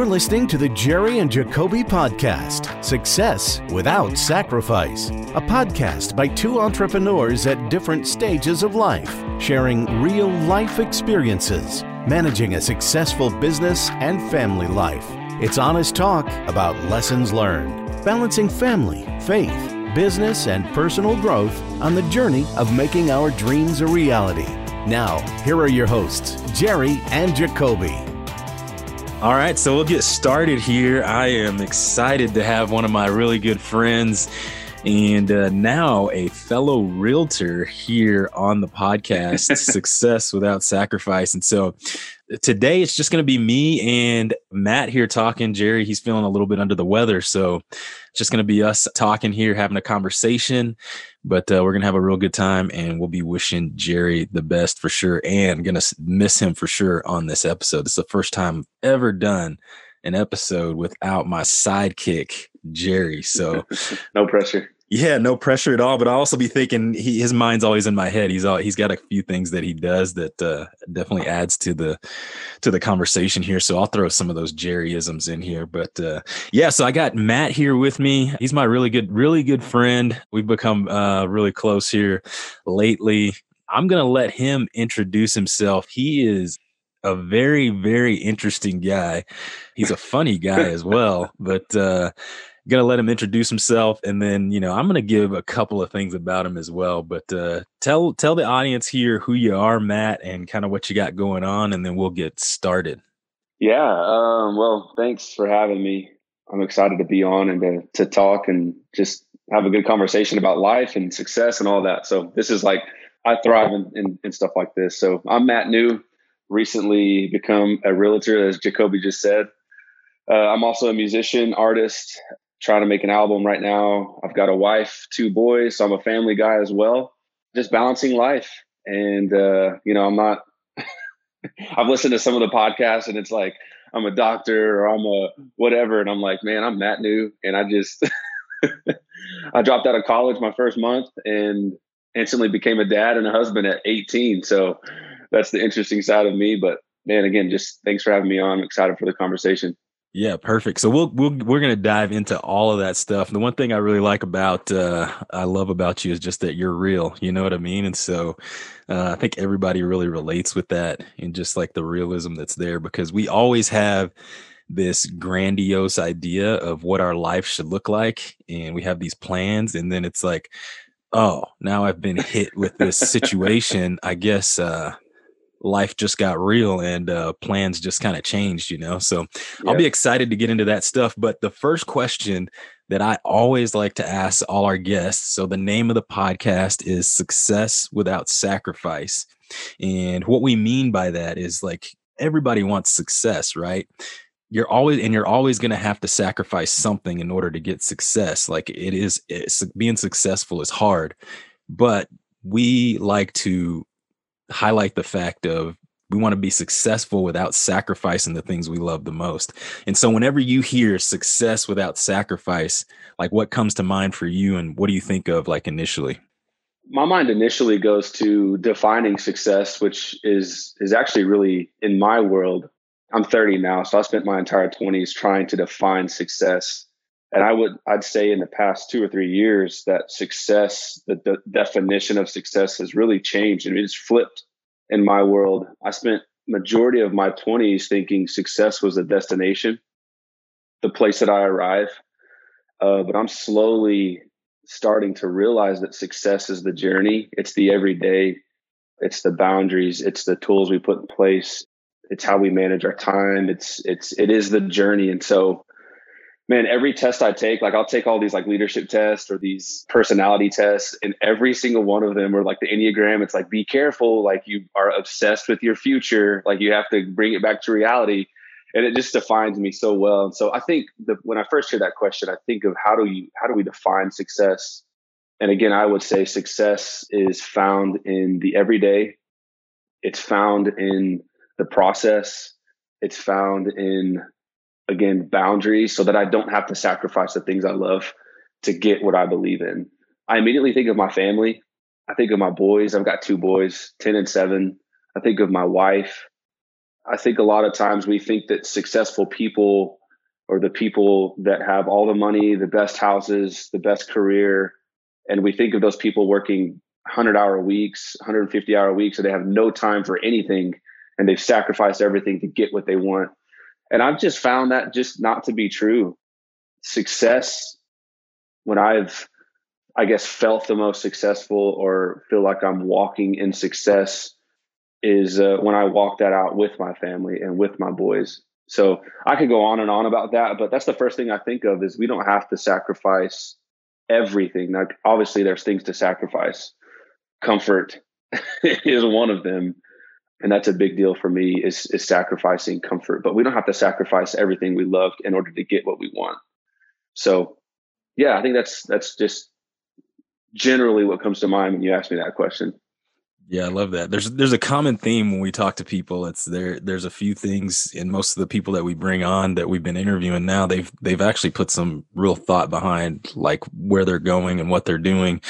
You're listening to the Jerry and Jacobe Podcast Success Without Sacrifice, a podcast by two entrepreneurs at different stages of life, sharing real life experiences, managing a successful business and family life. It's honest talk about lessons learned, balancing family, faith, business, and personal growth on the journey of making our dreams a reality. Now, here are your hosts, Jerry and Jacobe. All right, so we'll get started here. I am excited to have one of my really good friends and uh, now a fellow realtor here on the podcast, Success Without Sacrifice. And so today it's just going to be me and Matt here talking. Jerry, he's feeling a little bit under the weather. So it's just going to be us talking here, having a conversation. But uh, we're to have a real good time and we'll be wishing Jerry the best for sure and to miss him for sure on this episode. It's the first time I've ever done an episode without my sidekick, Jerry. So no pressure. Yeah, no pressure at all. But I also be thinking he, his mind's always in my head. He's all he's got a few things that he does that uh, definitely adds to the to the conversation here. So I'll throw some of those Jerryisms in here. But uh, yeah, so I got Matt here with me. He's my really good, really good friend. We've become uh, really close here lately. I'm gonna let him introduce himself. He is a very very interesting guy. He's a funny guy as well, but uh, gonna let him introduce himself, and then you know I'm gonna give a couple of things about him as well. But uh, tell tell the audience here who you are, Matt, and kind of what you got going on, and then we'll get started. Yeah. Um, well, thanks for having me. I'm excited to be on and to to talk and just have a good conversation about life and success and all that. So this is like I thrive in, in, in stuff like this. So I'm Matt New, recently become a realtor, as Jacobe just said. Uh, I'm also a musician, artist, trying to make an album right now. I've got a wife, two boys, so I'm a family guy as well. Just balancing life. And uh, you know, I'm not I've listened to some of the podcasts and it's like I'm a doctor or I'm a whatever. And I'm like, man, I'm Matt New. And I just I dropped out of college my first month and instantly became a dad and a husband at 18. So that's the interesting side of me. But man, again, just thanks for having me on. I'm excited for the conversation. Yeah, perfect. So we'll we'll we're gonna dive into all of that stuff. The one thing I really like about uh, I love about you is just that you're real. You know what I mean? And so uh, I think everybody really relates with that and just like the realism that's there because we always have this grandiose idea of what our life should look like, and we have these plans, and then it's like, oh, now I've been hit with this situation. I guess uh, life just got real and uh, plans just kind of changed, you know? So I'll be excited to get into that stuff. But the first question that I always like to ask all our guests so the name of the podcast is Success Without Sacrifice. And what we mean by that is like everybody wants success, right? You're always and you're always going to have to sacrifice something in order to get success. Like it is it's, being successful is hard, but we like to highlight the fact of we want to be successful without sacrificing the things we love the most. And so whenever you hear success without sacrifice, like what comes to mind for you and what do you think of like initially? My mind initially goes to defining success, which is is actually really in my world. I'm 30 now, so I spent my entire 20s trying to define success. And I would I'd say in the past 2 or 3 years that success, the, the definition of success has really changed. I mean, it's flipped in my world. I spent majority of my 20s thinking success was a destination, the place that I arrive. Uh, but I'm slowly starting to realize that success is the journey. It's the everyday. It's the boundaries. It's the tools we put in place. It's how we manage our time. It's it's it is the journey. And so man, every test I take, like I'll take all these like leadership tests or these personality tests, and every single one of them, or like the Enneagram, it's like, be careful. Like you are obsessed with your future. Like you have to bring it back to reality. And it just defines me so well. And so I think the, when I first hear that question, I think of how do you, how do we define success? And again, I would say success is found in the everyday. It's found in the process. It's found in again boundaries so that I don't have to sacrifice the things I love to get what I believe in. I immediately think of my family. I think of my boys. I've got two boys, 10 and 7. I think of my wife. I think a lot of times we think that successful people or the people that have all the money, the best houses, the best career, and we think of those people working 100 hour weeks, 150 hour weeks, and they have no time for anything and they've sacrificed everything to get what they want. And I've just found that just not to be true. Success, when I've, I guess, felt the most successful or feel like I'm walking in success, is uh, when I walk that out with my family and with my boys. So I could go on and on about that, but that's the first thing I think of is we don't have to sacrifice everything. Like obviously there's things to sacrifice. Comfort is one of them. And that's a big deal for me is, is sacrificing comfort, but we don't have to sacrifice everything we loved in order to get what we want. So yeah, I think that's, that's just generally what comes to mind when you ask me that question. Yeah, I love that. There's there's a common theme when we talk to people. It's there there's a few things in most of the people that we bring on that we've been interviewing now, they've they've actually put some real thought behind like where they're going and what they're doing.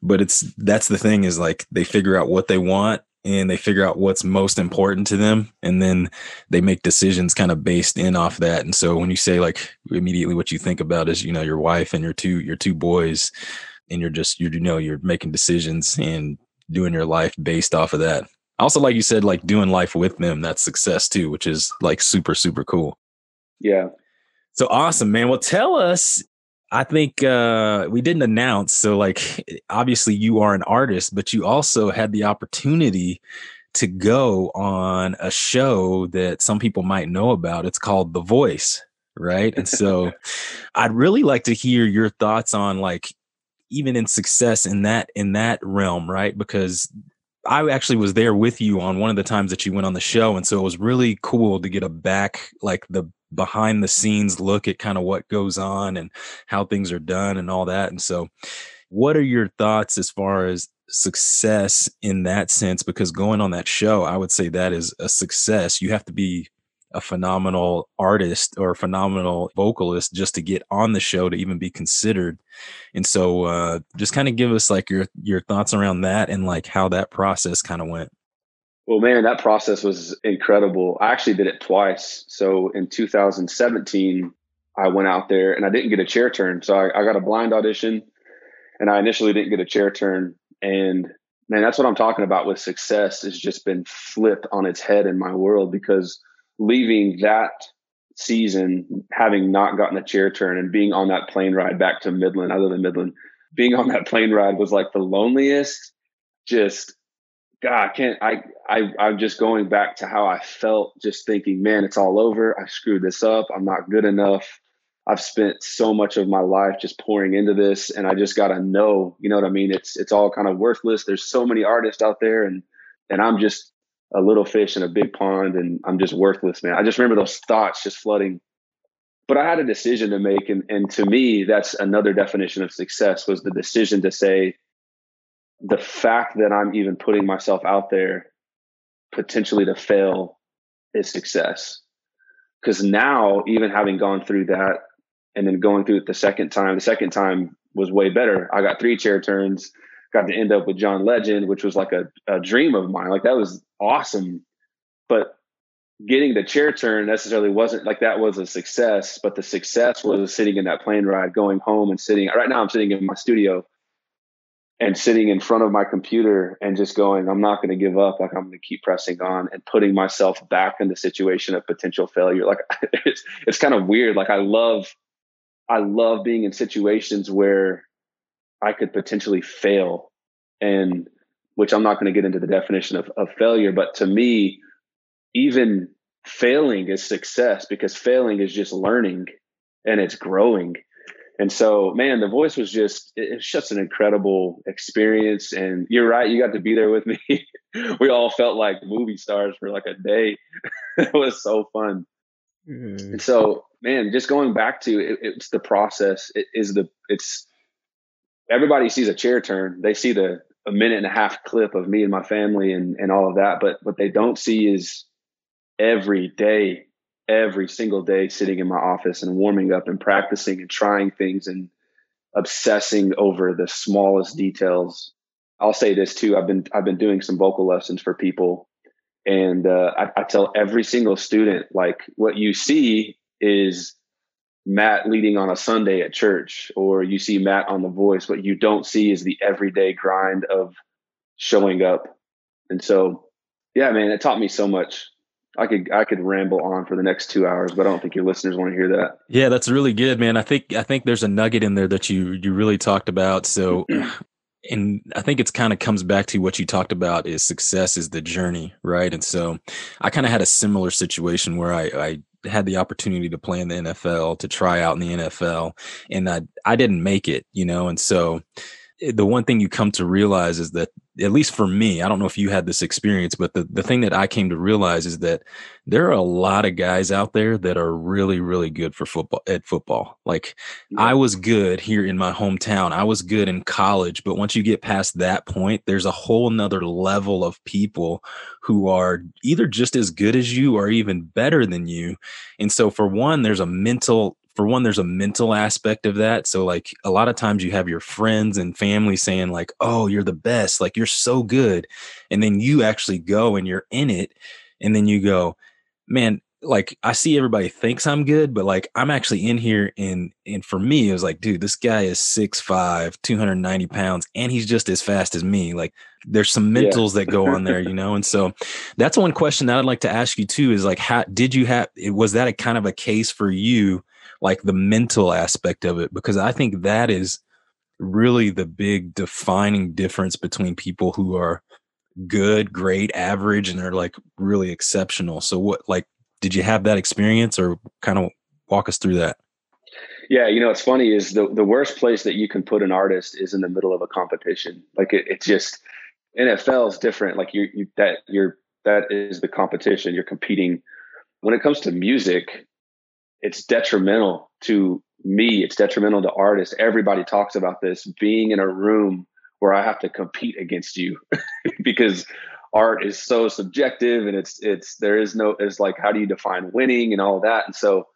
But it's that's the thing is like they figure out what they want and they figure out what's most important to them and then they make decisions kind of based in off that. And so when you say like immediately what you think about is, you know, your wife and your two your two boys and you're just you know you're making decisions and doing your life based off of that. Also, like you said, like doing life with them, that's success too, which is like super, super cool. Yeah. So awesome, man. Well, tell us. I think uh, we didn't announce. So, like, obviously, you are an artist, but you also had the opportunity to go on a show that some people might know about. It's called The Voice, right? And so, I'd really like to hear your thoughts on like even in success in that in that realm, right? Because I actually was there with you on one of the times that you went on the show, and so it was really cool to get a back like the behind the scenes look at kind of what goes on and how things are done and all that. And so, what are your thoughts as far as success in that sense? Because going on that show, I would say that is a success. You have to be a phenomenal artist or a phenomenal vocalist just to get on the show to even be considered. And so uh, just kind of give us like your your thoughts around that and like how that process kind of went. Well, man, that process was incredible. I actually did it twice. So in 2017, I went out there and I didn't get a chair turn. So I, I got a blind audition and I initially didn't get a chair turn. And man, that's what I'm talking about with success has just been flipped on its head in my world because leaving that season, having not gotten a chair turn and being on that plane ride back to Midland, other than Midland, being on that plane ride was like the loneliest. Just God, I can't. I I I'm just going back to how I felt, just thinking, man, it's all over. I screwed this up. I'm not good enough. I've spent so much of my life just pouring into this, and I just got to know. You know what I mean? It's it's all kind of worthless. There's so many artists out there, and and I'm just a little fish in a big pond and I'm just worthless, man. I just remember those thoughts just flooding. But I had a decision to make. And, and to me, that's another definition of success was the decision to say, the fact that I'm even putting myself out there potentially to fail is success. Because now, even having gone through that and then going through it the second time, the second time was way better. I got three chair turns got to end up with John Legend, which was like a, a dream of mine. Like that was awesome. But getting the chair turn necessarily wasn't like that was a success, but the success was sitting in that plane ride, going home and sitting. Right now, I'm sitting in my studio and sitting in front of my computer and just going, I'm not going to give up. Like I'm going to keep pressing on and putting myself back in the situation of potential failure. Like it's it's kind of weird. Like I love I love being in situations where I could potentially fail. And which I'm not going to get into the definition of, of failure, but to me, even failing is success because failing is just learning and it's growing. And so, man, the voice was just, it's just an incredible experience. And you're right, you got to be there with me. we all felt like movie stars for like a day. it was so fun. Mm. And so, man, just going back to it, it's the process. It is the, it's, everybody sees a chair turn. They see the a minute and a half clip of me and my family and, and all of that. But what they don't see is every day, every single day sitting in my office and warming up and practicing and trying things and obsessing over the smallest details. I'll say this too. I've been I've been doing some vocal lessons for people And uh, I, I tell every single student, like, what you see is Matt leading on a Sunday at church, or you see Matt on The Voice. What you don't see is the everyday grind of showing up. And so, yeah, man, it taught me so much. I could I could ramble on for the next two hours, but I don't think your listeners want to hear that. Yeah, that's really good, man. I think I think there's a nugget in there that you you really talked about. So and I think it's kind of comes back to what you talked about is success is the journey, right? And so I kind of had a similar situation where I, I had the opportunity to play in the NFL, to try out in the NFL, and I I didn't make it, you know, and so eh, the one thing you come to realize is that at least for me, I don't know if you had this experience, but the, the thing that I came to realize is that there are a lot of guys out there that are really, really good for football at football. Like yeah. I was good here in my hometown. I was good in college, but once you get past that point, there's a whole nother level of people who are either just as good as you or even better than you. And so for one, there's a mental for one there's a mental aspect of that so like a lot of times you have your friends and family saying like oh you're the best like you're so good and then you actually go and you're in it and then you go man like I see everybody thinks I'm good, but like I'm actually in here and and for me it was like, dude, this guy is 6'5, 290 pounds, and he's just as fast as me. Like there's some mentals yeah. that go on there, you know. And so that's one question that I'd like to ask you too is like how did you have was that a kind of a case for you like the mental aspect of it because I think that is really the big defining difference between people who are good, great, average, and are like really exceptional. So, what like did you have that experience, or kind of walk us through that? Yeah, you know, what's funny is the the worst place that you can put an artist is in the middle of a competition. Like it, it's just NFL is different. Like you, you that you're that is the competition. You're competing. When it comes to music, it's detrimental to me. It's detrimental to artists. Everybody talks about this being in a room where I have to compete against you because art is so subjective and it's it's there is no it's like how do you define winning and all that and so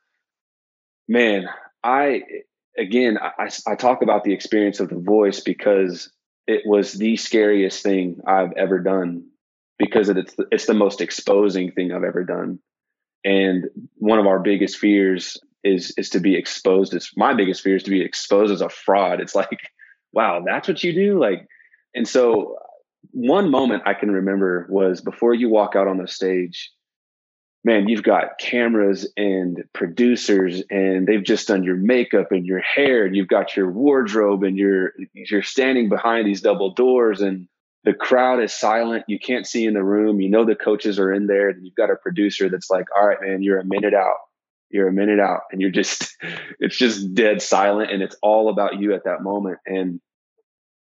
man i again I, I talk about the experience of the voice because it was the scariest thing i've ever done because it's the, it's the most exposing thing i've ever done and one of our biggest fears is is to be exposed as my biggest fear is to be exposed as a fraud. It's like, wow, that's what you do? Like, and so one moment I can remember was before you walk out on the stage, man, you've got cameras and producers and they've just done your makeup and your hair and you've got your wardrobe and you're you're standing behind these double doors and the crowd is silent. You can't see in the room. You know the coaches are in there. And you've got a producer that's like, all right, man, you're a minute out. You're a minute out. And you're just, it's just dead silent. And it's all about you at that moment. And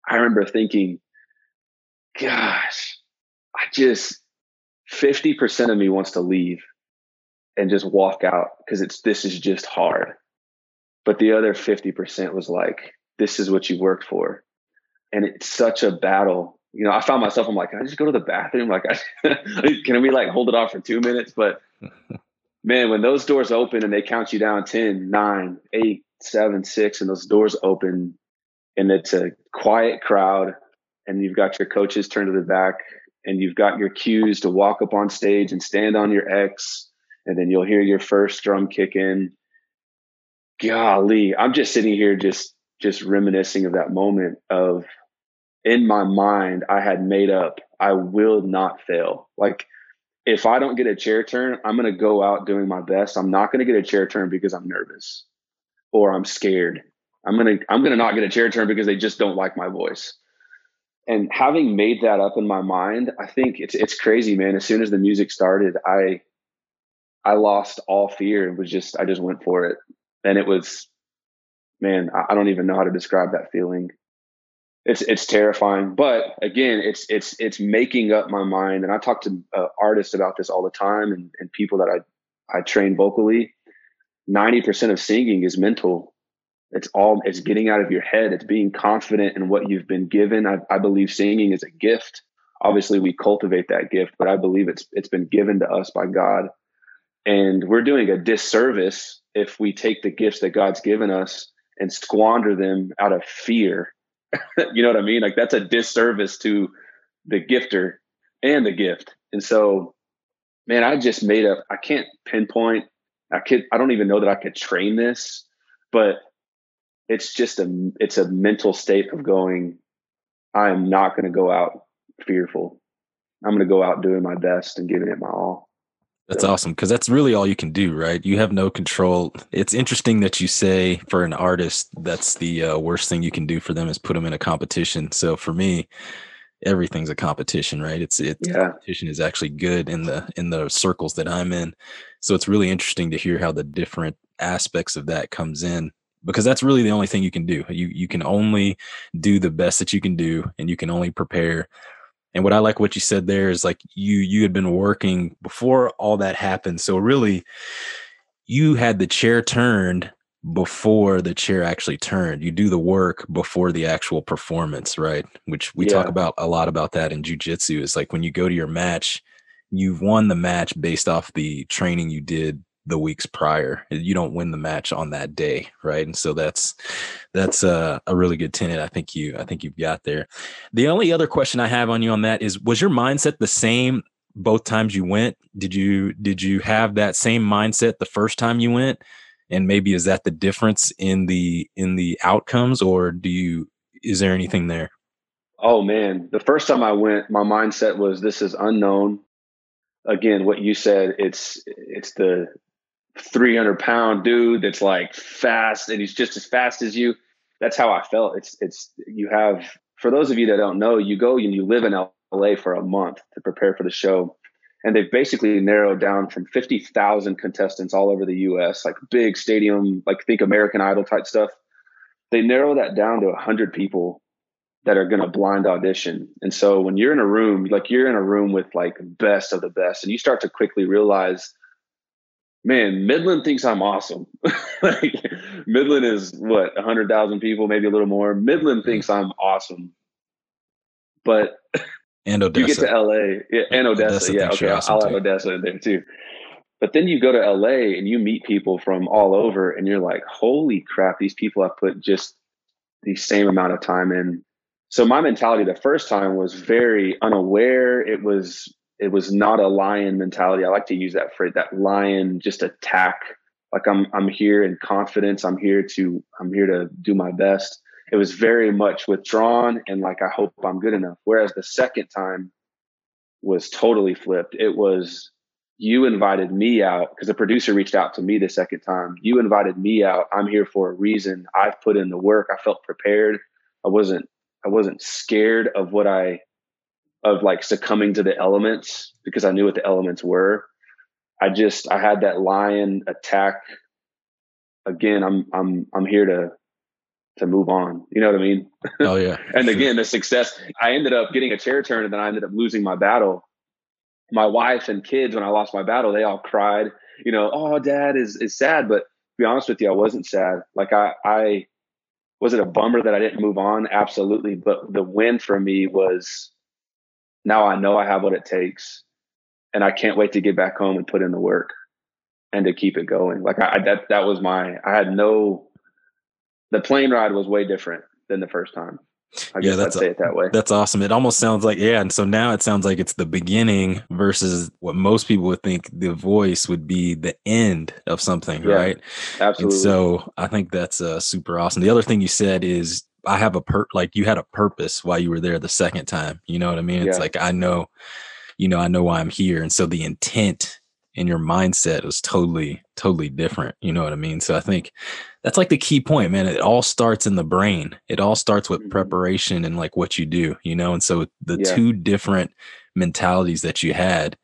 I remember thinking, gosh, I just, 50% of me wants to leave and just walk out because it's, this is just hard. But the other 50% was like, this is what you worked for. And it's such a battle you know, I found myself, I'm like, can I just go to the bathroom? Like, I, can we like hold it off for two minutes? But man, when those doors open and they count you down 10, 9, 8, 7, 6, and those doors open and it's a quiet crowd and you've got your coaches turned to the back and you've got your cues to walk up on stage and stand on your X and then you'll hear your first drum kick in. Golly, I'm just sitting here just just reminiscing of that moment of in my mind, I had made up, I will not fail. Like, if I don't get a chair turn, I'm going to go out doing my best. I'm not going to get a chair turn because I'm nervous or I'm scared. I'm going to, I'm going to not get a chair turn because they just don't like my voice. And having made that up in my mind, I think it's, it's crazy, man. As soon as the music started, I, I lost all fear and was just, I just went for it. And it was, man, I don't even know how to describe that feeling it's it's terrifying. But again it's it's it's making up my mind. And i talk to uh, artists about this all the time and, and people that i i train vocally. 90% of singing is mental. It's all it's getting out of your head. It's being confident in what you've been given. I, I believe singing is a gift. Obviously we cultivate that gift but i believe it's it's been given to us by god. And we're doing a disservice if we take the gifts that god's given us and squander them out of fear you know what I mean? Like that's a disservice to the gifter and the gift. And so man, I just made up. I can't pinpoint. I could. I don't even know that I could train this, but it's just a. It's a mental state of going. I am not going to go out fearful. I'm going to go out doing my best and giving it my all. That's awesome because that's really all you can do, right? You have no control. It's interesting that you say for an artist, that's the uh, worst thing you can do for them is put them in a competition. So for me, everything's a competition, right? It's it yeah. competition is actually good in the in the circles that I'm in. So it's really interesting to hear how the different aspects of that comes in because that's really the only thing you can do. You you can only do the best that you can do and you can only prepare and what I like what you said there is like you you had been working before all that happened. So really you had the chair turned before the chair actually turned. You do the work before the actual performance, right? Which we yeah. talk about a lot about that in jujitsu. Is like when you go to your match, you've won the match based off the training you did the weeks prior. You don't win the match on that day, right? And so that's that's a, a really good tenet. I think you I think you've got there. The only other question I have on you on that is was your mindset the same both times you went? Did you did you have that same mindset the first time you went? And maybe is that the difference in the in the outcomes or do you is there anything there? Oh man, the first time I went, my mindset was this is unknown again what you said it's it's the 300 pound dude that's like fast and he's just as fast as you. That's how I felt. It's, it's, you have, for those of you that don't know, you go and you live in LA for a month to prepare for the show. And they've basically narrowed down from 50,000 contestants all over the US, like big stadium, like think American Idol type stuff. They narrow that down to 100 people that are going to blind audition. And so when you're in a room, like you're in a room with like best of the best, and you start to quickly realize man, Midland thinks I'm awesome. like Midland is what, a hundred thousand people, maybe a little more. Midland mm-hmm. thinks I'm awesome. But and Odessa. you get to LA, yeah, and Odessa, Odessa yeah, okay, awesome I'll have Odessa in there too. But then you go to LA and you meet people from all over, and you're like, holy crap, these people have put just the same amount of time in. So my mentality the first time was very unaware. It was it was not a lion mentality. I like to use that phrase, that lion just attack. Like I'm I'm here in confidence. I'm here to I'm here to do my best. It was very much withdrawn and like I hope I'm good enough. Whereas the second time was totally flipped. It was you invited me out because the producer reached out to me the second time. You invited me out. I'm here for a reason. I've put in the work. I felt prepared. I wasn't I wasn't scared of what I of like succumbing to the elements because I knew what the elements were. I just I had that lion attack. Again, I'm I'm I'm here to to move on. You know what I mean? Oh yeah. and again, the success. I ended up getting a chair turn, and then I ended up losing my battle. My wife and kids, when I lost my battle, they all cried. You know, oh, dad is is sad. But to be honest with you, I wasn't sad. Like I I was it a bummer that I didn't move on? Absolutely. But the win for me was now I know I have what it takes, and I can't wait to get back home and put in the work and to keep it going. Like I that that was my I had no the plane ride was way different than the first time. I yeah, that's I'd say it that way. That's awesome. It almost sounds like yeah, and so now it sounds like it's the beginning versus what most people would think the voice would be the end of something, yeah, right? Absolutely. And so I think that's uh, super awesome. The other thing you said is I have a per like you had a purpose while you were there the second time. You know what I mean? It's like I know, you know, I know why I'm here. And so the intent in your mindset was totally, totally different. You know what I mean? So I think that's like the key point, man. It all starts in the brain. It all starts with mm-hmm. preparation and like what you do, you know? And so the yeah. two different mentalities that you had,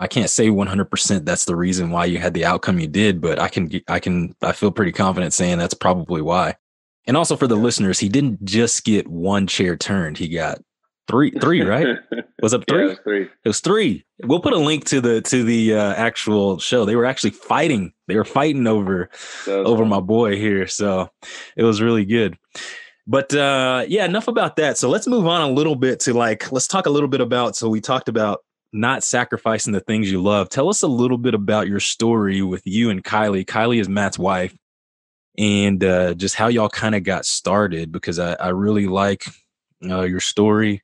I can't say 100% that's the reason why you had the outcome you did, but I can, I can, I feel pretty confident saying that's probably why. And also for the listeners, he didn't just get one chair turned. He got three, three, right? Was it three? Yeah, it was three. It was three. We'll put a link to the to the uh, actual show. They were actually fighting. They were fighting over over my boy here. So it was really good. But uh yeah, enough about that. So let's move on a little bit to like let's talk a little bit about so we talked about not sacrificing the things you love. Tell us a little bit about your story with you and Kylie. Kylie is Matt's wife and uh, just how y'all kind of got started because I, I really like uh, your story.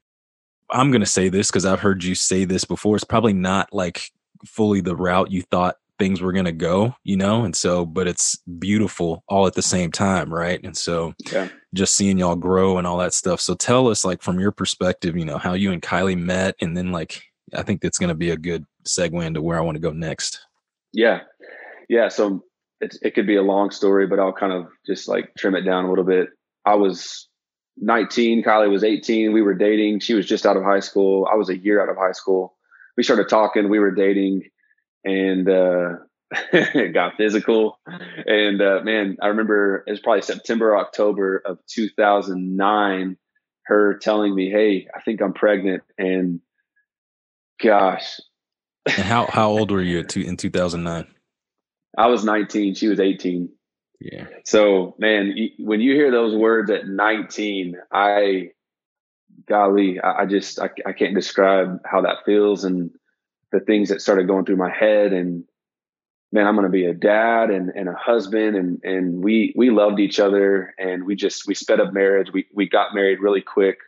I'm going to say this because I've heard you say this before. It's probably not like fully the route you thought things were going to go, you know? And so, but it's beautiful all at the same time, right? And so, yeah. just seeing y'all grow and all that stuff. So, tell us, like, from your perspective, you know, how you and Kylie met. And then, like, I think that's going to be a good segue into where I want to go next. Yeah. Yeah. So, it's, it could be a long story, but I'll kind of just like trim it down a little bit. I was 19, Kylie was 18. We were dating. She was just out of high school. I was a year out of high school. We started talking, we were dating and uh, it got physical. And uh, man, I remember it was probably September, October of 2009. Her telling me, "Hey, I think I'm pregnant," and gosh. and how how old were you in 2009? I was 19. She was 18. Yeah. So, man, when you hear those words at 19, I, golly, I, just I, I can't describe how that feels and the things that started going through my head and man i'm going to be a dad and, and a husband and and we we loved each other and we just we sped up marriage we we got married really quick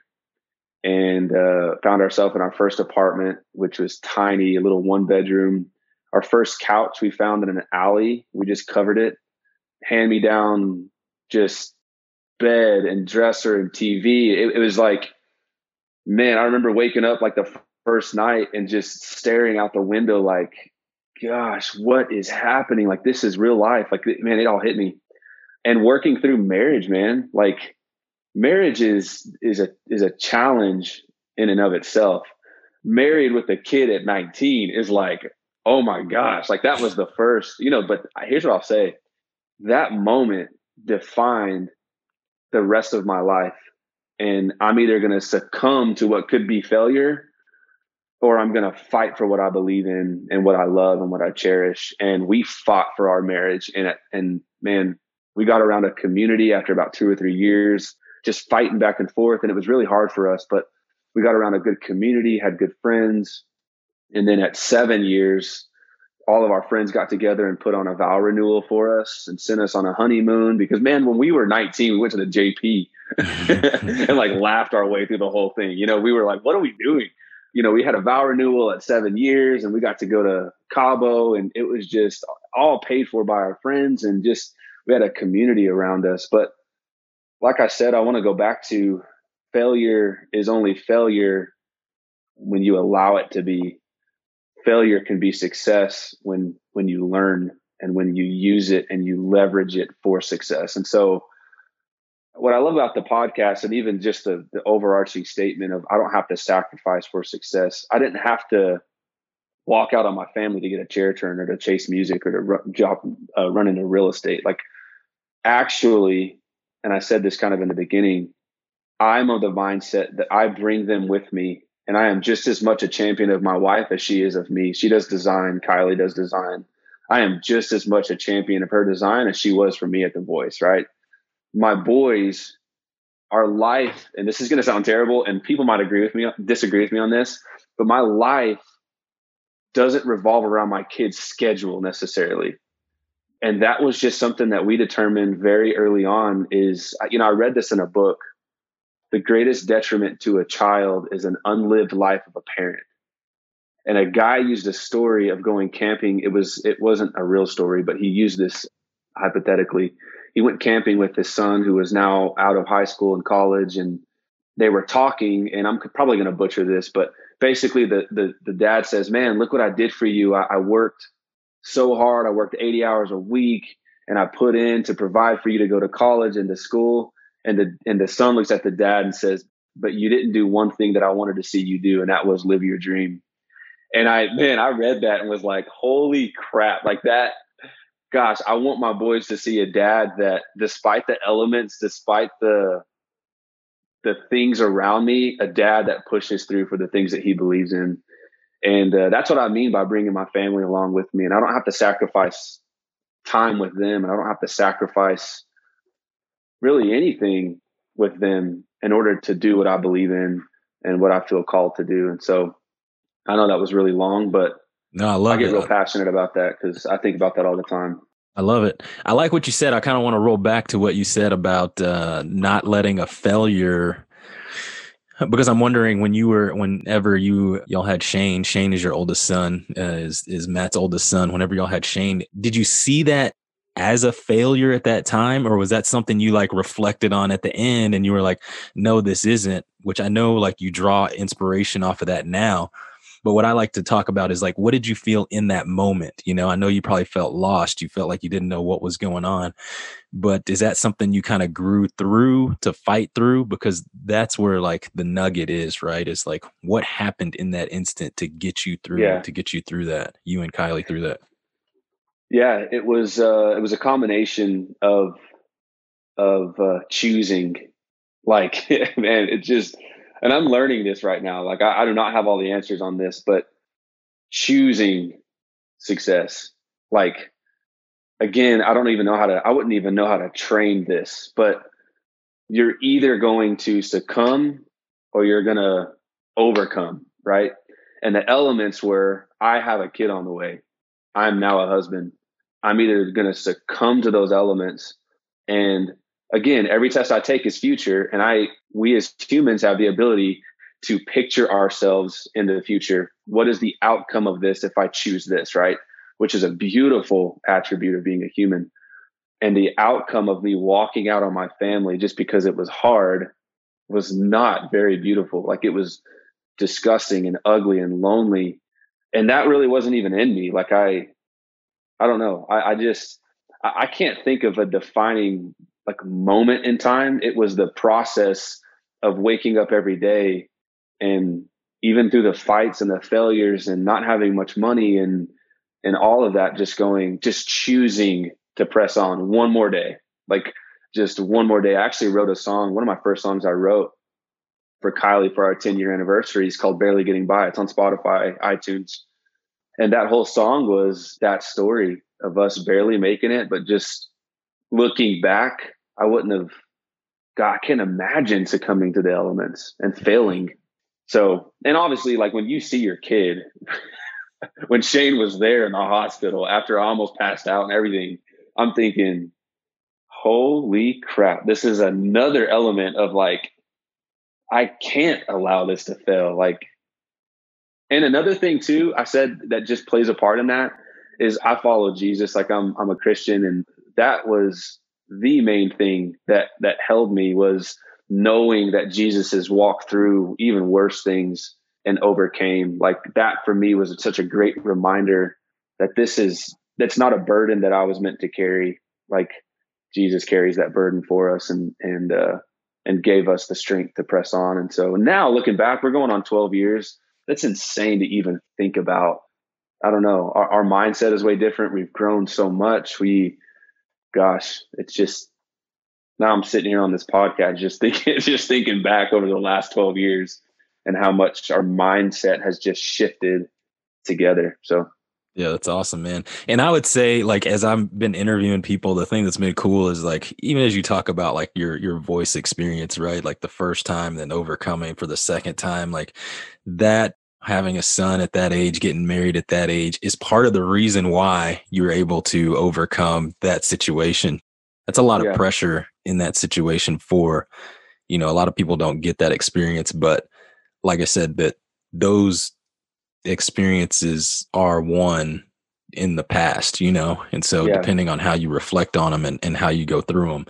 and uh, found ourselves in our first apartment which was tiny a little one bedroom our first couch we found in an alley. We just covered it hand me down just bed and dresser and tv it, it was like man i remember waking up like the first night and just staring out the window like gosh what is happening? Like this is real life. Like man it all hit me. And working through marriage man like marriage is is a is a challenge in and of itself. Married with a kid at 19 is like oh my gosh like that was the first you know but here's what i'll say that moment defined the rest of my life and i'm either going to succumb to what could be failure or I'm going to fight for what I believe in and what I love and what I cherish. And we fought for our marriage. And, and man, we got around a community after about two or three years, just fighting back and forth. And it was really hard for us, but we got around a good community, had good friends. And then at seven years, all of our friends got together and put on a vow renewal for us and sent us on a honeymoon because man when we were 19 we went to the jp and like laughed our way through the whole thing you know we were like what are we doing you know, we had a vow renewal at seven years and we got to go to Cabo and it was just all paid for by our friends and just we had a community around us. But like I said, I want to go back to failure is only failure when you allow it to be. Failure can be success when when you learn and when you use it and you leverage it for success. And so what I love about the podcast and even just the, the overarching statement of I don't have to sacrifice for success. I didn't have to walk out on my family to get a chair turn or to chase music or to run, job, uh, run into real estate. Like actually, and I said this kind of in the beginning, I'm of the mindset that I bring them with me and I am just as much a champion of my wife as she is of me. She does design. Kylie does design. I am just as much a champion of her design as she was for me at the voice. Right my boys, our life, and this is going to sound terrible, and people might agree with me, disagree with me on this, but my life doesn't revolve around my kids' schedule necessarily. And that was just something that we determined very early on is, you know, I read this in a book. The greatest detriment to a child is an unlived life of a parent. And a guy used a story of going camping. It was, it wasn't a real story, but he used this hypothetically he went camping with his son who was now out of high school and college and they were talking and i'm probably going to butcher this but basically the, the, the dad says man look what i did for you I, I worked so hard i worked 80 hours a week and i put in to provide for you to go to college and to school and the and the son looks at the dad and says but you didn't do one thing that i wanted to see you do and that was live your dream and i man i read that and was like holy crap like that gosh, I want my boys to see a dad that despite the elements, despite the the things around me, a dad that pushes through for the things that he believes in. And uh, that's what I mean by bringing my family along with me. And I don't have to sacrifice time with them, and I don't have to sacrifice really anything with them in order to do what I believe in and what I feel called to do. And so I know that was really long, but no, I love I get it. real passionate about that because I think about that all the time. I love it. I like what you said. I kind of want to roll back to what you said about uh, not letting a failure because I'm wondering when you were, whenever you y'all had Shane, Shane is your oldest son, uh, is is Matt's oldest son. Whenever y'all had Shane, did you see that as a failure at that time, or was that something you like reflected on at the end and you were like, no, this isn't? Which I know like you draw inspiration off of that now. But what I like to talk about is like, what did you feel in that moment? You know, I know you probably felt lost. You felt like you didn't know what was going on. But is that something you kind of grew through to fight through? Because that's where like the nugget is, right? Is like what happened in that instant to get you through, yeah. to get you through that, you and Kylie through that. Yeah, it was uh it was a combination of of uh choosing like man, it just and I'm learning this right now. Like I, I do not have all the answers on this, but choosing success. Like again, I don't even know how to, I wouldn't even know how to train this, but you're either going to succumb or you're going to overcome, right? And the elements were I have a kid on the way. I'm now a husband. I'm either going to succumb to those elements and again, every test I take is future, and I we as humans have the ability to picture ourselves in the future. What is the outcome of this if I choose this, right? Which is a beautiful attribute of being a human. And the outcome of me walking out on my family just because it was hard was not very beautiful. Like it was disgusting and ugly and lonely. And that really wasn't even in me. Like I, I don't know. I, I just, I can't think of a defining like moment in time. It was the process of waking up every day and even through the fights and the failures and not having much money and and all of that just going just choosing to press on one more day like just one more day i actually wrote a song one of my first songs i wrote for kylie for our 10 year anniversary is called barely getting by it's on spotify itunes and that whole song was that story of us barely making it but just looking back I wouldn't have. God, I can't imagine succumbing to the elements and failing. So, and obviously, like when you see your kid, when Shane was there in the hospital after I almost passed out and everything, I'm thinking, holy crap, this is another element of like, I can't allow this to fail. Like, and another thing too, I said that just plays a part in that is I follow Jesus. Like I'm, I'm a Christian, and that was the main thing that that held me was knowing that Jesus has walked through even worse things and overcame. Like that for me was such a great reminder that this is that's not a burden that I was meant to carry. Like Jesus carries that burden for us and and uh and gave us the strength to press on. And so now looking back, we're going on 12 years. That's insane to even think about. I don't know. Our, our mindset is way different. We've grown so much. We gosh, it's just now I'm sitting here on this podcast just thinking just thinking back over the last 12 years and how much our mindset has just shifted together. So yeah, that's awesome, man. And I would say, like, as I've been interviewing people, the thing that's been cool is like, even as you talk about like your your voice experience, right? Like the first time, then overcoming for the second time, like that having a son at that age, getting married at that age is part of the reason why you're able to overcome that situation. That's a lot yeah. of pressure in that situation for, you know, a lot of people don't get that experience. But like I said, that those experiences are one in the past, you know? And so yeah. depending on how you reflect on them and, and how you go through them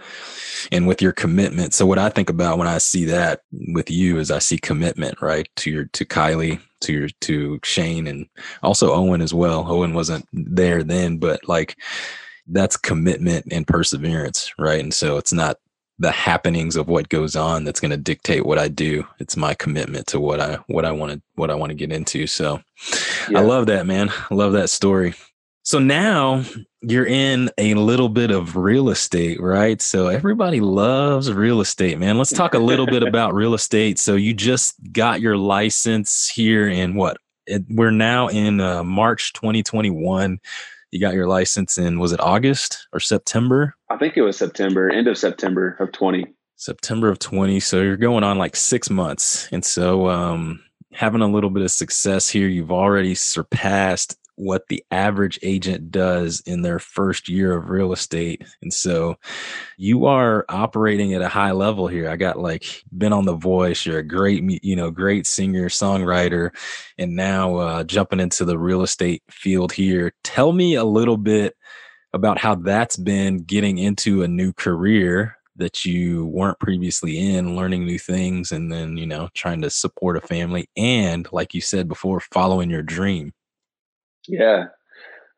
and with your commitment. So what I think about when I see that with you is I see commitment, right? To your, to Kylie, to your, to Shane and also Owen as well. Owen wasn't there then, but like that's commitment and perseverance, right? And so it's not the happenings of what goes on that's going to dictate what I do. It's my commitment to what I what I want to what I want to get into. So yeah. I love that, man. I love that story. So now you're in a little bit of real estate, right? So everybody loves real estate, man. Let's talk a little bit about real estate. So you just got your license here in what? we're now in uh, March 2021. You got your license in was it August or September? I think it was September, end of September of 20. September of 20. So you're going on like 6 months. And so um having a little bit of success here, you've already surpassed what the average agent does in their first year of real estate. And so you are operating at a high level here. I got like been on The Voice, you're a great, you know, great singer, songwriter, and now uh, jumping into the real estate field here. Tell me a little bit about how that's been getting into a new career that you weren't previously in, learning new things, and then, you know, trying to support a family. And like you said before, following your dream. Yeah.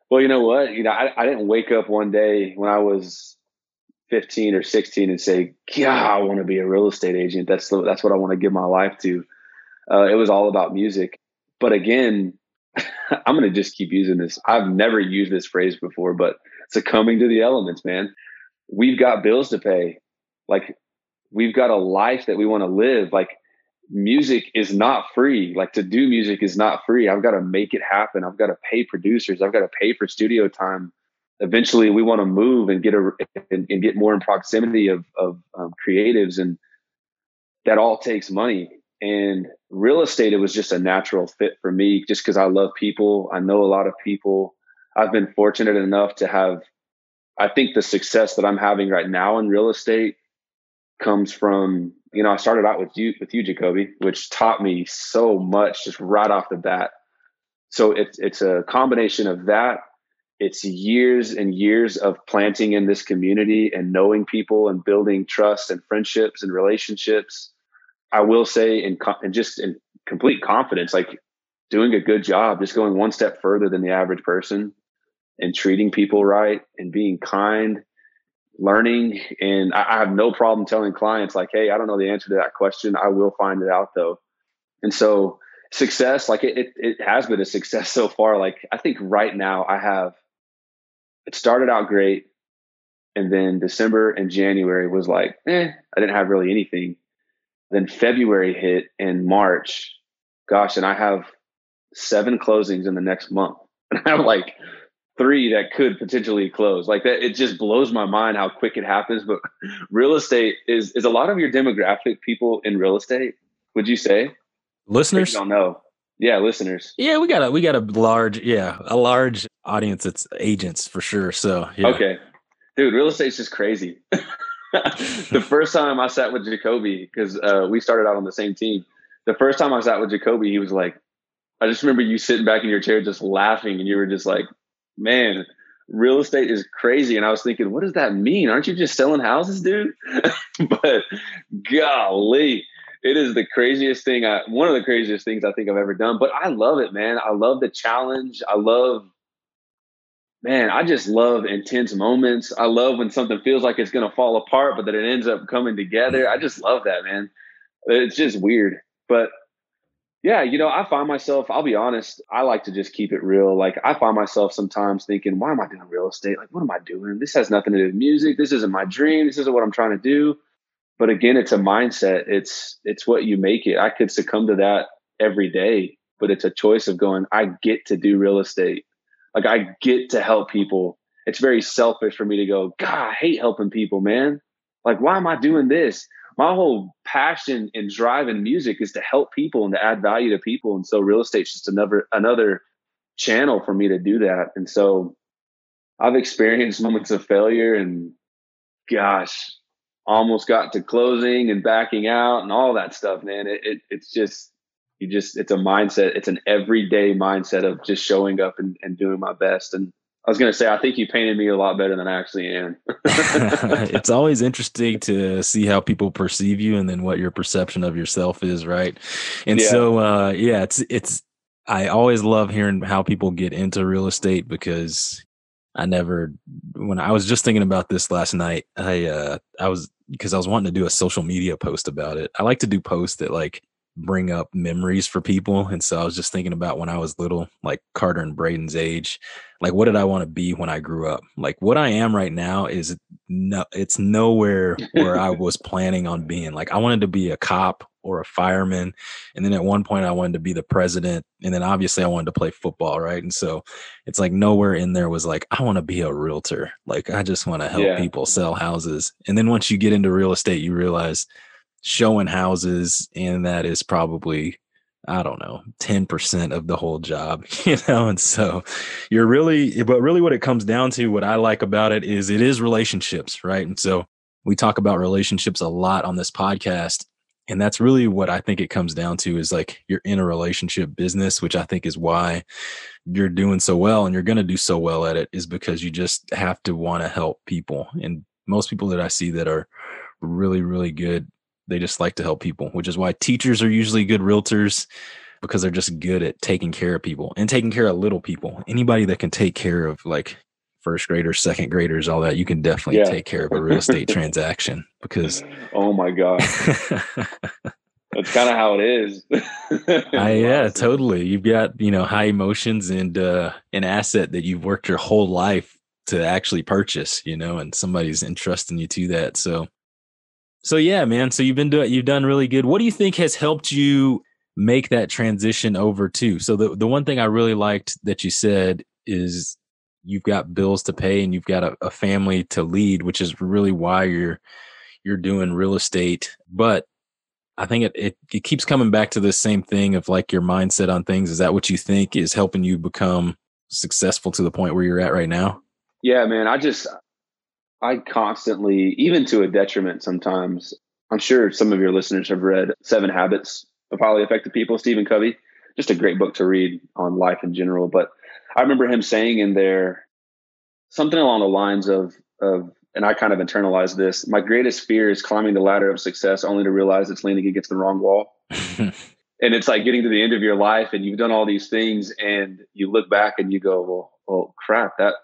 Well, you know what? You know, I, I didn't wake up one day when I was 15 or 16 and say, "Yeah, I want to be a real estate agent. That's the, that's what I want to give my life to." Uh, it was all about music. But again, I'm going to just keep using this. I've never used this phrase before, but succumbing to the elements, man. We've got bills to pay. Like we've got a life that we want to live. Like music is not free. Like to do music is not free. I've got to make it happen. I've got to pay producers. I've got to pay for studio time. Eventually, we want to move and get a and, and get more in proximity of of um, creatives, and that all takes money. And real estate, it was just a natural fit for me, just because I love people. I know a lot of people. I've been fortunate enough to have. I think the success that I'm having right now in real estate comes from you know I started out with you with you Jacobe, which taught me so much just right off the bat. So it's it's a combination of that. It's years and years of planting in this community and knowing people and building trust and friendships and relationships. I will say in and just in complete confidence, like doing a good job, just going one step further than the average person and treating people right and being kind learning and I, I, have no problem telling clients like hey i don't know the answer to that question. I will find it out though. And so success like it, it, it has been a success so far. Like i think right now i have it started out great and then december and january was like eh i didn't have really anything. Then february hit and march gosh and i have seven closings in the next month. And i'm like three that could potentially close. Like that, it just blows my mind how quick it happens. But real estate is is a lot of your demographic people in real estate. Would you say listeners? don't know. Yeah, listeners. Yeah, we got a we got a large yeah a large audience. It's agents for sure. So yeah. okay, dude, real estate's just crazy. the first time I sat with Jacobe because uh, we started out on the same team. The first time I sat with Jacobe, he was like, I just remember you sitting back in your chair just laughing, and you were just like, man, real estate is crazy. And I was thinking, what does that mean? Aren't you just selling houses, dude? but golly, it is the craziest thing. I, one of the craziest things I think I've ever done. But I love it, man. I love the challenge. I love, man, I just love intense moments. I love when something feels like it's going to fall apart, but that it ends up coming together. I just love that, man. It's just weird. But yeah, you know, I find myself, I'll be honest, I like to just keep it real. Like, I find myself sometimes thinking, why am I doing real estate? Like, what am I doing? This has nothing to do with music. This isn't my dream. This isn't what I'm trying to do. But again, it's a mindset. It's it's what you make it. I could succumb to that every day, but it's a choice of going, I get to do real estate. Like I get to help people. It's very selfish for me to go, God, I hate helping people, man. Like, why am I doing this? My whole passion and drive in music is to help people and to add value to people. And so real estate's just another another channel for me to do that. And so I've experienced moments of failure and gosh, almost got to closing and backing out and all that stuff, man. It, it it's just you just it's a mindset, it's an everyday mindset of just showing up and, and doing my best. And I was going to say, I think you painted me a lot better than I actually am. it's always interesting to see how people perceive you and then what your perception of yourself is, right? And yeah. so, uh, yeah, it's, it's, I always love hearing how people get into real estate because I never, when I was just thinking about this last night, I, uh, I was, because I was wanting to do a social media post about it. I like to do posts that like, bring up memories for people. And so I was just thinking about when I was little, like Carter and Braden's age, like what did I want to be when I grew up? Like what I am right now is no, it's nowhere where I was planning on being. Like I wanted to be a cop or a fireman. And then at one point I wanted to be the president. And then obviously I wanted to play football. Right. And so it's like nowhere in there was like, I want to be a realtor. Like I just want to help yeah. people sell houses. And then once you get into real estate, you realize showing houses and that is probably I don't know, 10% of the whole job, you know? And so you're really, but really what it comes down to, what I like about it is it is relationships, right? And so we talk about relationships a lot on this podcast. And that's really what I think it comes down to is like you're in a relationship business, which I think is why you're doing so well and you're going to do so well at it is because you just have to want to help people. And most people that I see that are really, really good they just like to help people, which is why teachers are usually good realtors because they're just good at taking care of people and taking care of little people. Anybody that can take care of like first graders, second graders, all that, you can definitely yeah. take care of a real estate transaction because oh my god. That's kind of how it is. I, yeah, totally. You've got, you know, high emotions and uh an asset that you've worked your whole life to actually purchase, you know, and somebody's entrusting you to that. So so yeah, man. So you've been doing you've done really good. What do you think has helped you make that transition over to? So the the one thing I really liked that you said is you've got bills to pay and you've got a, a family to lead, which is really why you're you're doing real estate. But I think it, it, it keeps coming back to the same thing of like your mindset on things. Is that what you think is helping you become successful to the point where you're at right now? Yeah, man. I just I constantly, even to a detriment sometimes, I'm sure some of your listeners have read Seven Habits of Highly Effective People, Stephen Covey. Just a great book to read on life in general. But I remember him saying in there something along the lines of, of and I kind of internalized this. My greatest fear is climbing the ladder of success only to realize it's leaning against the wrong wall. and it's like getting to the end of your life and you've done all these things and you look back and you go, well, well, crap, that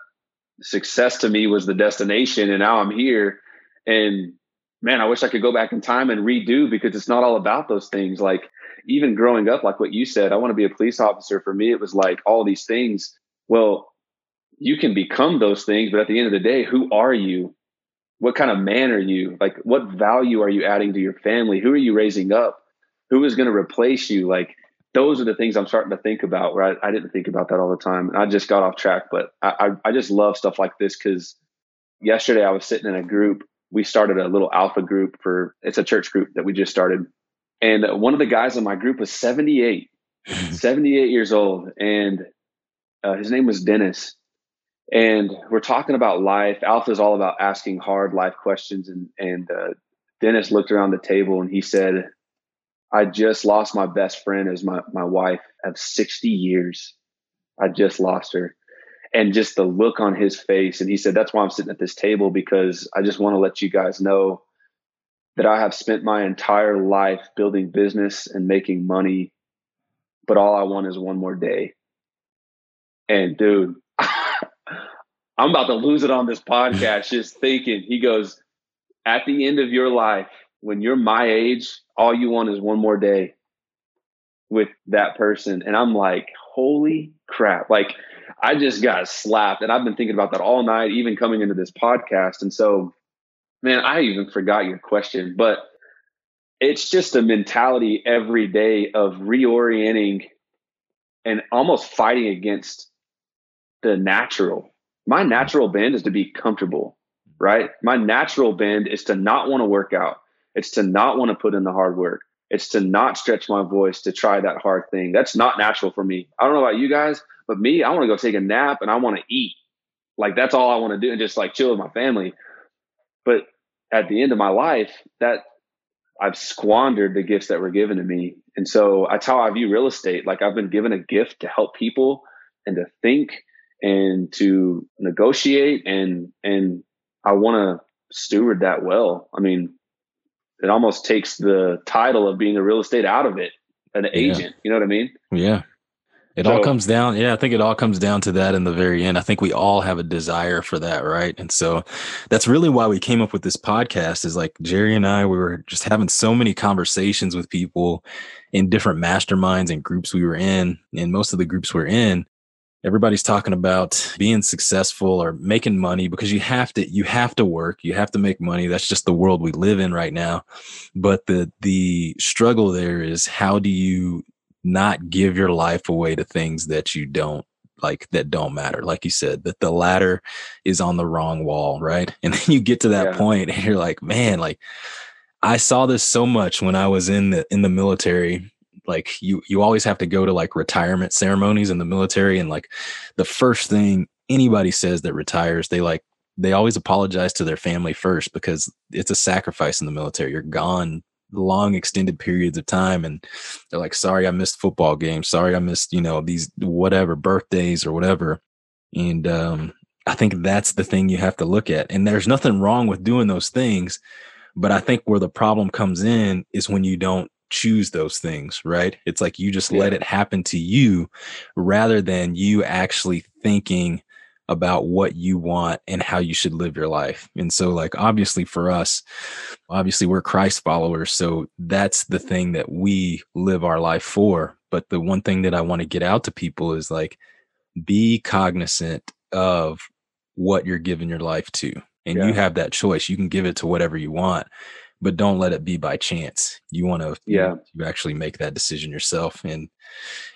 success to me was the destination and now I'm here. And man I wish I could go back in time and redo because it's not all about those things. Like even growing up like what you said I want to be a police officer. For me it was like all these things. Well you can become those things but at the end of the day who are you? What kind of man are you? Like what value are you adding to your family? Who are you raising up? Who is going to replace you? Like those are the things I'm starting to think about. Right, I, I didn't think about that all the time. I just got off track, but I, I, I just love stuff like this because yesterday I was sitting in a group. We started a little alpha group for it's a church group that we just started, and one of the guys in my group was 78, 78 years old, and uh, his name was Dennis. And we're talking about life. Alpha is all about asking hard life questions, and and uh, Dennis looked around the table and he said, I just lost my best friend as my, my wife of 60 years. I just lost her. And just the look on his face. And he said, That's why I'm sitting at this table because I just want to let you guys know that I have spent my entire life building business and making money, but all I want is one more day. And dude, I'm about to lose it on this podcast just thinking. He goes, At the end of your life, when you're my age, all you want is one more day with that person. And I'm like, holy crap. Like, I just got slapped. And I've been thinking about that all night, even coming into this podcast. And so, man, I even forgot your question, but it's just a mentality every day of reorienting and almost fighting against the natural. My natural bend is to be comfortable, right? My natural bend is to not want to work out. It's to not want to put in the hard work. It's to not stretch my voice to try that hard thing. That's not natural for me. I don't know about you guys, but me, I want to go take a nap and I want to eat. Like that's all I want to do and just like chill with my family. But at the end of my life, that I've squandered the gifts that were given to me. And so that's how I view real estate. Like I've been given a gift to help people and to think and to negotiate and and I want to steward that well. I mean, it almost takes the title of being a real estate out of it, an yeah. agent. You know what I mean? Yeah. It so, all comes down. Yeah, I think it all comes down to that in the very end. I think we all have a desire for that, right? And so that's really why we came up with this podcast is like Jerry and I, we were just having so many conversations with people in different masterminds and groups we were in. And most of the groups we're in, everybody's talking about being successful or making money because you have to you have to work you have to make money. That's just the world we live in right now. But the the struggle there is how do you not give your life away to things that you don't like that don't matter? Like you said that the ladder is on the wrong wall right? And then you get to that yeah. point and you're like man like i saw this so much when i was in the in the military like you you always have to go to like retirement ceremonies in the military and like the first thing anybody says that retires they like they always apologize to their family first because it's a sacrifice in the military. You're gone long extended periods of time and they're like sorry i missed football games. Sorry i missed you know these whatever birthdays or whatever. And um i think that's the thing you have to look at. And there's nothing wrong with doing those things but i think where the problem comes in is when you don't choose those things right it's like you just yeah. let it happen to you rather than you actually thinking about what you want and how you should live your life. And so, like, obviously, for us, obviously, we're Christ followers. So that's the mm-hmm. thing that we live our life for. But the one thing that I want to get out to people is like, be cognizant of what you're giving your life to. And yeah. you have that choice. You can give it to whatever you want but don't let it be by chance. You want to, yeah, you actually make that decision yourself. And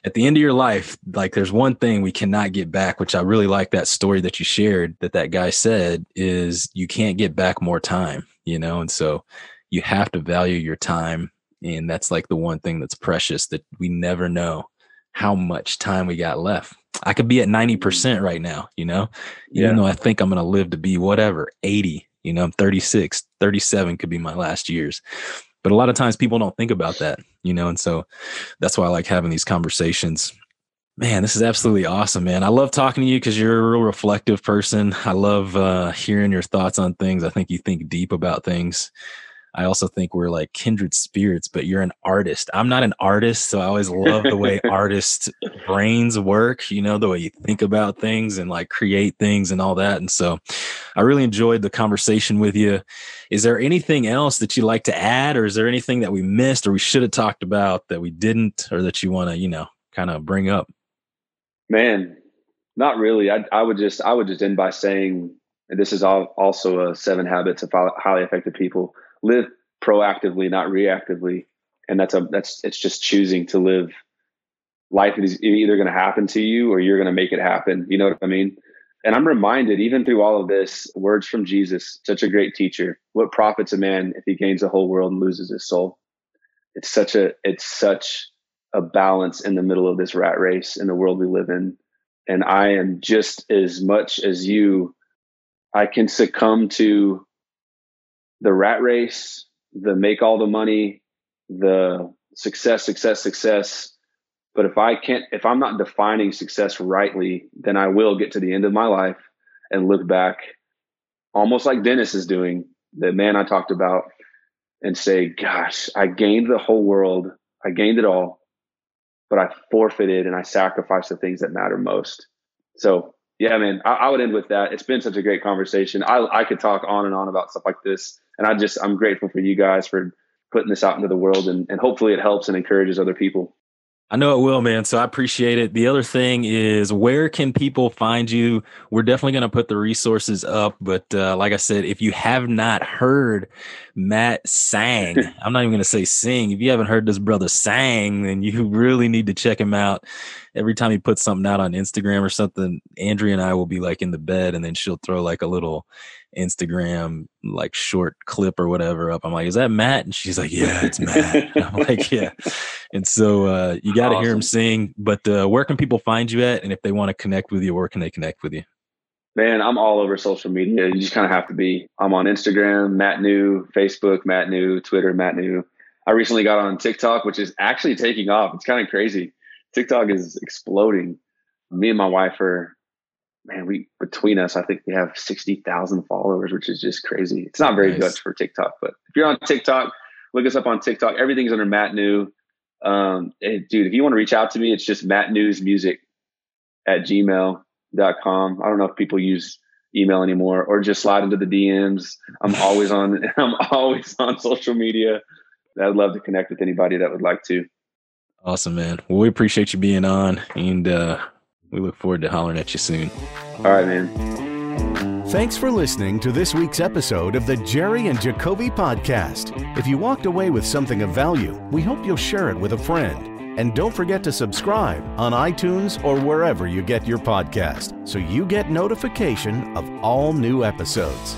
at the end of your life, like there's one thing we cannot get back, which I really like that story that you shared that that guy said is you can't get back more time, you know? And so you have to value your time. And that's like the one thing that's precious that we never know how much time we got left. I could be at 90% mm. right now, you know, even yeah. though I think I'm going to live to be whatever, 80, you know, I'm 36, 37 could be my last years. But a lot of times people don't think about that, you know, and so that's why I like having these conversations. Man, this is absolutely awesome, man. I love talking to you because you're a real reflective person. I love uh, hearing your thoughts on things. I think you think deep about things. I also think we're like kindred spirits, but you're an artist. I'm not an artist, so I always love the way artists' brains work, you know, the way you think about things and like create things and all that. And so I really enjoyed the conversation with you. Is there anything else that you'd like to add, or is there anything that we missed or we should have talked about that we didn't, or that you want to, you know, kind of bring up? Man, not really. I, I would just I would just end by saying, and this is all, also a seven habits of highly effective people live proactively, not reactively. And that's a that's it's just choosing to live life is either going to happen to you or you're going to make it happen. You know what I mean? And I'm reminded, even through all of this, words from Jesus, such a great teacher. What profits a man if he gains the whole world and loses his soul? It's such a it's such a balance in the middle of this rat race in the world we live in. And I am just as much as you, I can succumb to the rat race, the make all the money, the success, success, success. But if I can't, if I'm not defining success rightly, then I will get to the end of my life and look back almost like Dennis is doing, the man I talked about, and say, gosh, I gained the whole world. I gained it all, but I forfeited and I sacrificed the things that matter most. So yeah, man, I, I, would end with that. It's been such a great conversation. I, I could talk on and on about stuff like this. And I just, I'm grateful for you guys for putting this out into the world and, and hopefully it helps and encourages other people. I know it will, man. So I appreciate it. The other thing is, where can people find you? We're definitely going to put the resources up. But uh, like I said, if you have not heard Matt sang, I'm not even going to say sing. If you haven't heard this brother sang, then you really need to check him out every time he puts something out on Instagram or something, Andrea and I will be like in the bed and then she'll throw like a little Instagram like short clip or whatever up. I'm like, is that Matt? And she's like, yeah, it's Matt. I'm like, yeah. And so uh, you got to awesome. hear him sing. But uh, where can people find you at? And if they want to connect with you, where can they connect with you? Man, I'm all over social media. You just kind of have to be. I'm on Instagram, Matt New, Facebook, Matt New, Twitter, Matt New. I recently got on TikTok, which is actually taking off. It's kind of crazy. TikTok is exploding. Me and my wife are, man, we between us, I think we have sixty thousand followers, which is just crazy. It's not very nice. good for TikTok, but if you're on TikTok, look us up on TikTok. Everything's under Matt New. Um, dude, if you want to reach out to me, it's just Matt News Music at gmail.com. I don't know if people use email anymore or just slide into the DMs. I'm always on I'm always on social media. I'd love to connect with anybody that would like to. Awesome, man. Well, we appreciate you being on, and uh, we look forward to hollering at you soon. All right, man. Thanks for listening to this week's episode of the Jerry and Jacobe podcast. If you walked away with something of value, we hope you'll share it with a friend. And don't forget to subscribe on iTunes or wherever you get your podcast so you get notification of all new episodes.